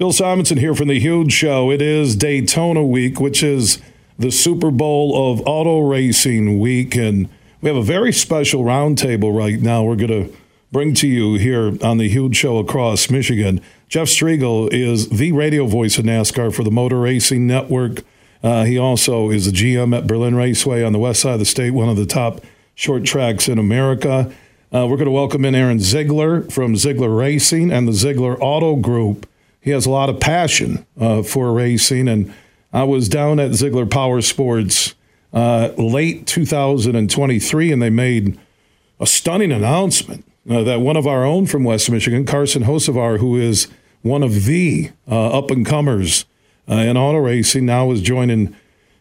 Bill Simonson here from The Huge Show. It is Daytona week, which is the Super Bowl of auto racing week. And we have a very special roundtable right now we're going to bring to you here on The Huge Show across Michigan. Jeff Striegle is the radio voice of NASCAR for the Motor Racing Network. Uh, he also is a GM at Berlin Raceway on the west side of the state, one of the top short tracks in America. Uh, we're going to welcome in Aaron Zeigler from Zeigler Racing and the Zeigler Auto Group he has a lot of passion uh, for racing. And I was down at Zeigler Power Sports uh, late 2023, and they made a stunning announcement uh, that one of our own from West Michigan, Carson Hocevar, who is one of the uh, up and comers uh, in auto racing, now is joining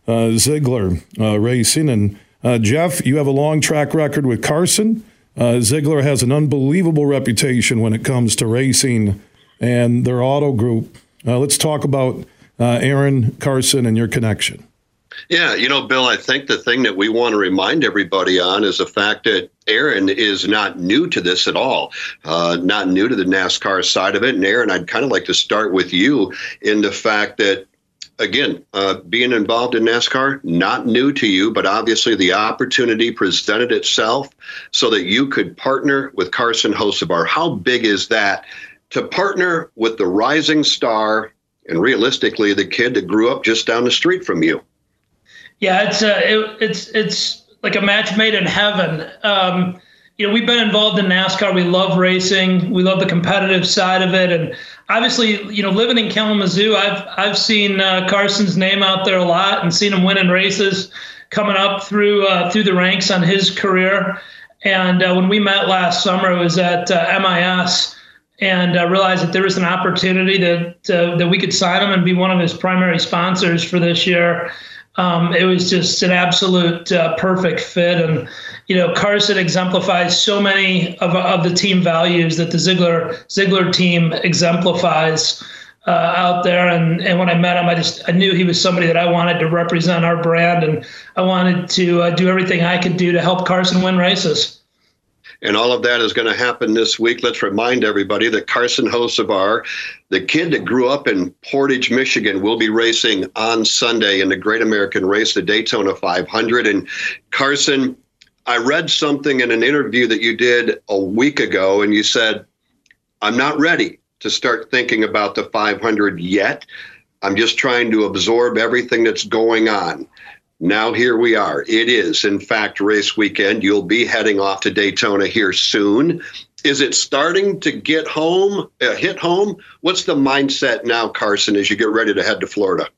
uh, Zeigler Racing. And Jeff, you have a long track record with Carson. Zeigler has an unbelievable reputation when it comes to racing and their auto group. Uh, let's talk about uh, Aaron Carson and your connection. Yeah, you know, Bill, I think the thing that we want to remind everybody on is the fact that Aaron is not new to this at all, uh, not new to the NASCAR side of it. And Aaron, I'd kind of like to start with you in the fact that again, uh, being involved in NASCAR, not new to you, but obviously the opportunity presented itself so that you could partner with Carson Hocevar. How big is that to partner with the rising star and realistically the kid that grew up just down the street from you. Yeah, it's uh, it, it's it's like a match made in heaven. Um, you know, we've been involved in NASCAR. We love racing. We love the competitive side of it, and obviously, you know, living in Kalamazoo, I've I've seen uh, Carson's name out there a lot and seen him winning races, coming up through uh, through the ranks on his career. And uh, when we met last summer, it was at uh, MIS and uh, realized that there was an opportunity that uh, that we could sign him and be one of his primary sponsors for this year. Um, it was just an absolute uh, perfect fit, and you know Carson exemplifies so many of, of the team values that the Zeigler Zeigler team exemplifies. Uh, out there and, and when I met him I just I knew he was somebody that I wanted to represent our brand and I wanted to uh, do everything I could do to help Carson win races and all of that is going to happen this week. Let's remind everybody that Carson Hocevar, the kid that grew up in Portage, Michigan, will be racing on Sunday in the Great American Race, the Daytona 500. And Carson, I read something in an interview that you did a week ago, and you said, I'm not ready to start thinking about the 500 yet. I'm just trying to absorb everything that's going on. Now, here we are. It is, in fact, race weekend. You'll be heading off to Daytona here soon. Is it starting to get home, uh, hit home? What's the mindset now, Carson, as you get ready to head to Florida?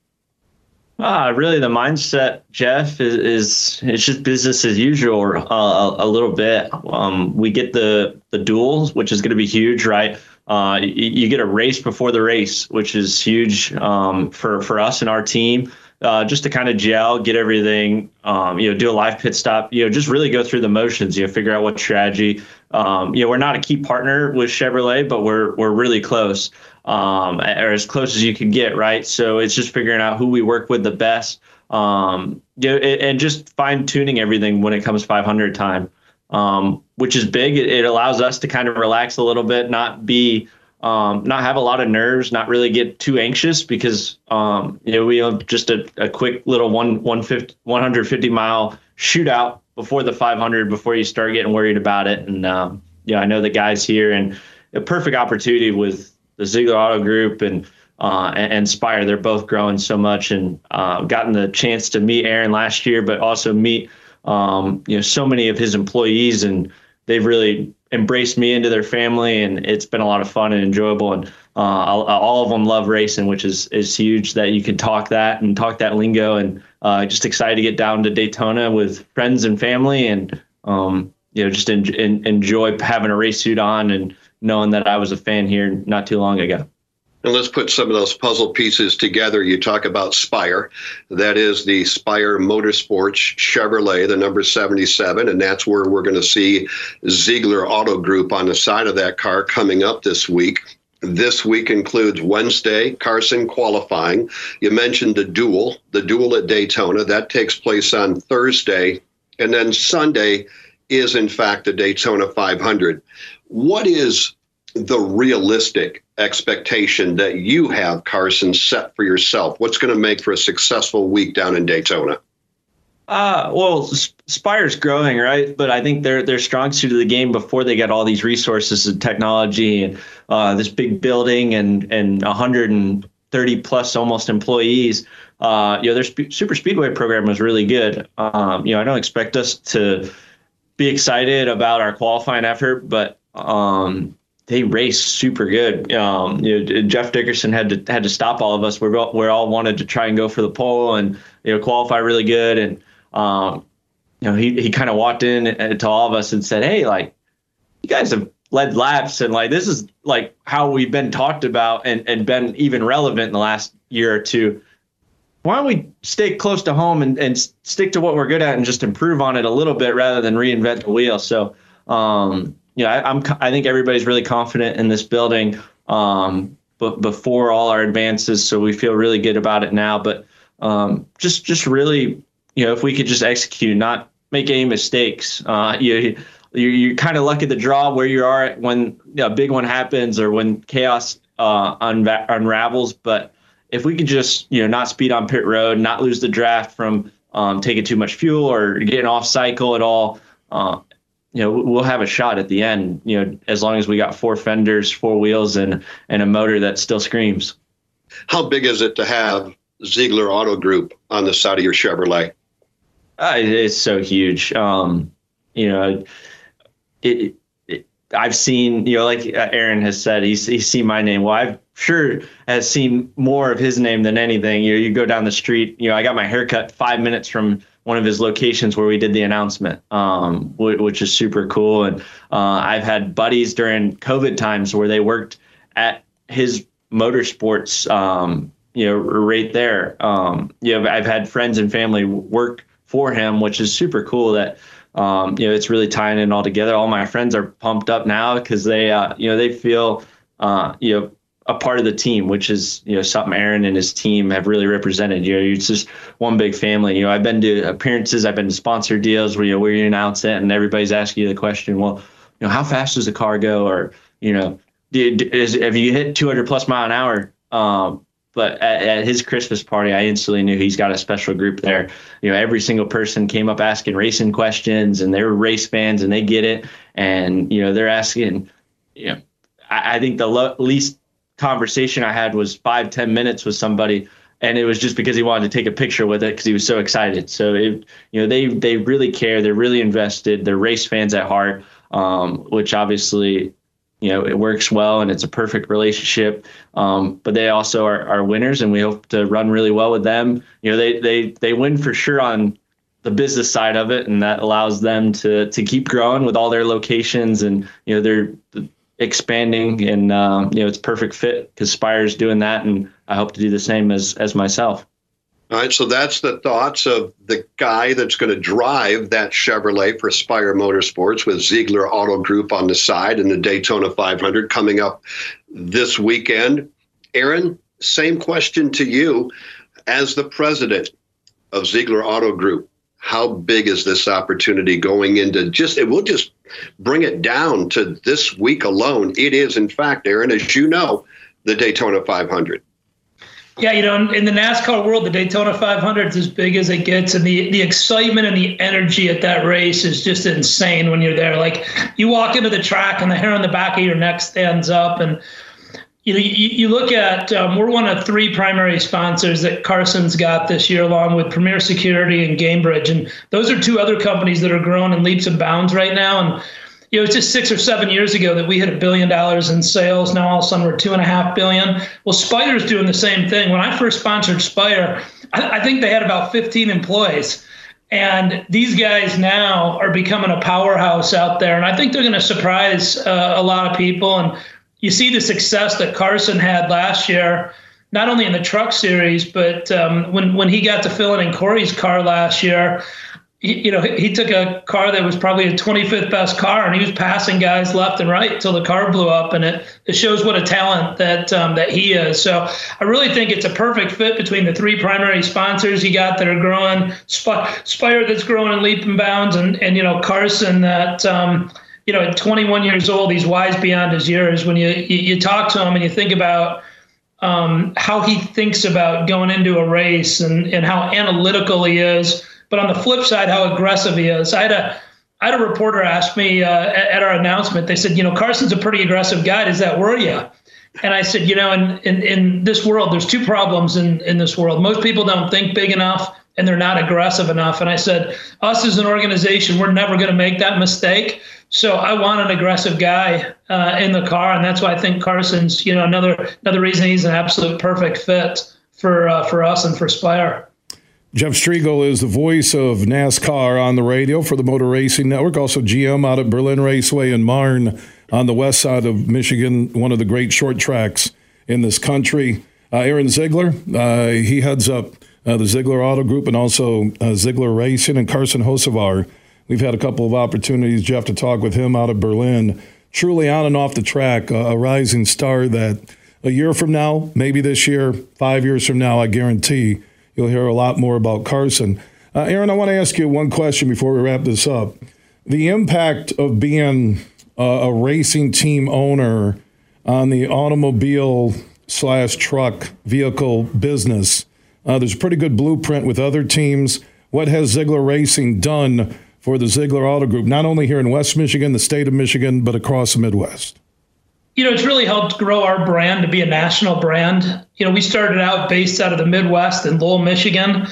Ah, really, the mindset, Jeff, is, is it's just business as usual uh, a, little bit. Um, we get the the duels, which is going to be huge, right? Uh, you, you, get a race before the race, which is huge um, for for us and our team uh, just to kind of gel, get everything, um, you know, do a live pit stop, you know, just really go through the motions, you know, figure out what strategy. Um, you know, we're not a key partner with Chevrolet, but we're we're really close, um, or as close as you can get, right? So it's just figuring out who we work with the best, um, you know, and just fine tuning everything when it comes 500 time, um, which is big. It, it allows us to kind of relax a little bit, not be um, not have a lot of nerves, not really get too anxious because um, you know we have just a, a quick little one 150, 150 mile shootout before the 500 before you start getting worried about it. And um, yeah, I know the guys here and a perfect opportunity with the Zeigler Auto Group and uh, and, and Spire. They're both growing so much and uh, gotten the chance to meet Aaron last year, but also meet um, you know so many of his employees and they've really embraced me into their family, and it's been a lot of fun and enjoyable. And uh, all of them love racing, which is is huge that you can talk that and talk that lingo. And uh, just excited to get down to Daytona with friends and family, and um, you know just en- en- enjoy having a race suit on and knowing that I was a fan here not too long ago. And let's put some of those puzzle pieces together. You talk about Spire. That is the Spire Motorsports Chevrolet, the number 77. And that's where we're going to see Zeigler Auto Group on the side of that car coming up this week. This week includes Wednesday, Carson qualifying. You mentioned the duel, the duel at Daytona. That takes place on Thursday. And then Sunday is, in fact, the Daytona 500. What is the realistic expectation that you have, Carson, set for yourself? What's going to make for a successful week down in Daytona? Uh, well, Spire's growing, right? But I think they're they're strong suit of the game before they get all these resources and technology and uh, this big building and and 130 plus almost employees. Uh, you know, their sp- super speedway program was really good. Um, you know, I don't expect us to be excited about our qualifying effort, but um, they race super good. Um, you know, Jeff Dickerson had to had to stop all of us. We we all wanted to try and go for the pole and you know qualify really good. And um, you know, he he kind of walked in to all of us and said, "Hey, like you guys have led laps and like this is like how we've been talked about and and been even relevant in the last year or two why don't we stay close to home and, and stick to what we're good at and just improve on it a little bit rather than reinvent the wheel? So, um, you know, I, am I think everybody's really confident in this building, um, but before all our advances, so we feel really good about it now. But um, just just really, you know, if we could just execute, not make any mistakes, uh, you you you kind of lucky the draw where you are when a big one happens or when chaos uh, unva- unravels, but if we could just you know not speed on pit road, not lose the draft from um, taking too much fuel or getting off cycle at all, uh, you know we'll have a shot at the end. You know as long as we got four fenders, four wheels, and and a motor that still screams. How big is it to have Zeigler Auto Group on the side of your Chevrolet? Uh, it is so huge. Um, you know, it, it, I've seen, you know, like Aaron has said, he's he's seen my name. Well, I've sure has seen more of his name than anything. You know, you go down the street. You know, I got my haircut five minutes from one of his locations where we did the announcement, um, which is super cool. And uh, I've had buddies during COVID times where they worked at his motorsports, um, you know, right there. Um, you know, I've had friends and family work for him, which is super cool. That um, you know, it's really tying it all together. All my friends are pumped up now because they, uh, you know, they feel, uh, you know a part of the team, which is you know something Aaron and his team have really represented. You know, it's just one big family. You know, I've been to appearances, I've been to sponsor deals where you know where you announce it, and everybody's asking you the question, well, you know, how fast does the car go, or you know, did, is, have you hit 200 plus mile an hour? Um, but at, at, his Christmas party, I instantly knew he's got a special group there. You know, every single person came up asking racing questions, and they're race fans, and they get it. And you know, they're asking. You know, I, I think the lo- least conversation I had was five ten minutes with somebody, and it was just because he wanted to take a picture with it because he was so excited. So it, you know, they they really care. They're really invested. They're race fans at heart, um, which obviously, you know, it works well and it's a perfect relationship. Um, but they also are, are winners, and we hope to run really well with them. You know, they they they win for sure on the business side of it, and that allows them to to keep growing with all their locations and you know they're expanding, and uh, you know it's perfect fit because Spire's doing that, and I hope to do the same as as myself. All right, so that's the thoughts of the guy that's going to drive that Chevrolet for Spire Motorsports with Zeigler Auto Group on the side and the Daytona 500 coming up this weekend. Aaron, same question to you as the president of Zeigler Auto Group how big is this opportunity going into just it will just bring it down to this week alone. It is in fact aaron as you know the daytona 500 yeah you know in the nascar world the daytona 500 is as big as it gets and the, the excitement and the energy at that race is just insane when you're there. Like you walk into the track and the hair on the back of your neck stands up and you know, you, you look at um, we're one of three primary sponsors that Carson's got this year, along with Premier Security and Gamebridge, and those are two other companies that are growing in leaps and bounds right now. And you know, it's just six or seven years ago that we hit a billion dollars in sales. Now all of a sudden we're two and a half billion. Well, Spire's doing the same thing. When I first sponsored Spire, I, I think they had about 15 employees. And these guys now are becoming a powerhouse out there. And I think they're going to surprise uh, a lot of people. And you see the success that Carson had last year, not only in the truck series, but um, when when he got to fill in in Corey's car last year. He, you know, he took a car that was probably a 25th best car, and he was passing guys left and right until the car blew up, and it, it shows what a talent that um, that he is. So I really think it's a perfect fit between the three primary sponsors you got that are growing, Spire that's growing in leap and bounds, and and you know Carson that um, you know, at 21 years old, he's wise beyond his years. When you you, talk to him and you think about um, how he thinks about going into a race and and how analytical he is, but on the flip side, how aggressive he is. I had a I had a reporter ask me uh, at, at our announcement. They said, you know, Carson's a pretty aggressive guy. Does that worry you? And I said, you know, in, in, in this world, there's two problems in, in this world. Most people don't think big enough and they're not aggressive enough. And I said, us as an organization, we're never going to make that mistake. So I want an aggressive guy uh, in the car, and that's why I think Carson's, you know, another another reason he's an absolute perfect fit for uh, for us and for Spire. Jeff Striegle is the voice of NASCAR on the radio for the Motor Racing Network, also GM out at Berlin Raceway in Marne on the west side of Michigan, one of the great short tracks in this country. Uh, Aaron Zeigler, uh, he heads up uh, the Zeigler Auto Group and also uh, Zeigler Racing, and Carson Hocevar. We've had a couple of opportunities, Jeff, to talk with him out of Berlin. Truly on and off the track, a rising star that a year from now, maybe this year, five years from now, I guarantee you'll hear a lot more about Carson. Uh, Aaron, I want to ask you one question before we wrap this up. The impact of being a racing team owner on the automobile slash truck vehicle business uh, there's a pretty good blueprint with other teams. What has Zeigler Racing done for the Zeigler Auto Group, not only here in West Michigan, the state of Michigan, but across the Midwest? You know, it's really helped grow our brand to be a national brand. You know, we started out based out of the Midwest in Lowell, Michigan.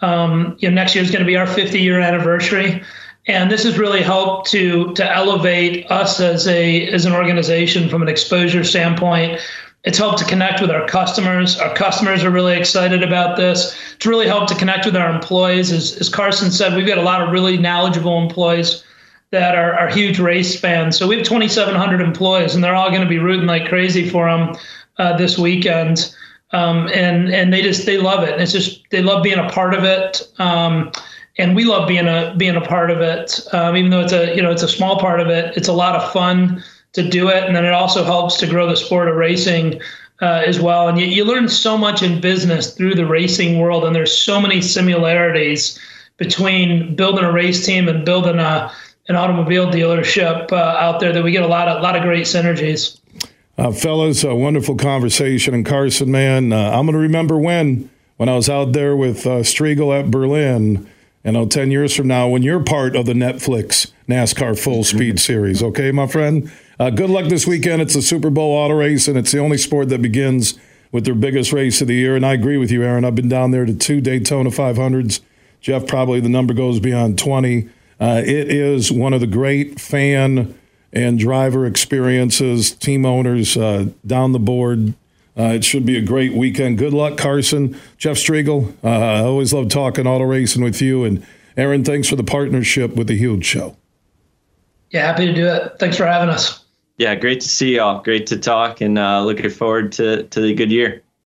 Um, you know, next year is going to be our 50 year anniversary. And this has really helped to to elevate us as a as an organization from an exposure standpoint it's helped to connect with our customers. Our customers are really excited about this. It's really helped to connect with our employees. As, as Carson said, we've got a lot of really knowledgeable employees that are, are huge race fans. So we have 2,700 employees, and they're all going to be rooting like crazy for them uh, this weekend. Um, and and they just they love it. It's just they love being a part of it. Um, and we love being a being a part of it. Um, even though it's a you know it's a small part of it, it's a lot of fun to do it. And then it also helps to grow the sport of racing uh, as well. And you, you learn so much in business through the racing world. And there's so many similarities between building a race team and building a, an automobile dealership uh, out there that we get a lot of, a lot of great synergies. Uh, fellas, a wonderful conversation. And Carson, man, uh, I'm going to remember when when I was out there with uh, Striegle at Berlin you know, 10 years from now when you're part of the Netflix NASCAR Full Speed Series. Okay, my friend? Uh, good luck this weekend. It's the Super Bowl auto race, and it's the only sport that begins with their biggest race of the year. And I agree with you, Aaron. I've been down there to two Daytona 500s. Jeff, probably the number goes beyond 20. Uh, it is one of the great fan and driver experiences, team owners uh, down the board uh, it should be a great weekend. Good luck, Carson. Jeff Striegle, uh, I always love talking auto racing with you. And Aaron, thanks for the partnership with the Huge Show. Yeah, happy to do it. Thanks for having us. Yeah, great to see y'all. Great to talk and uh, looking forward to, to the good year.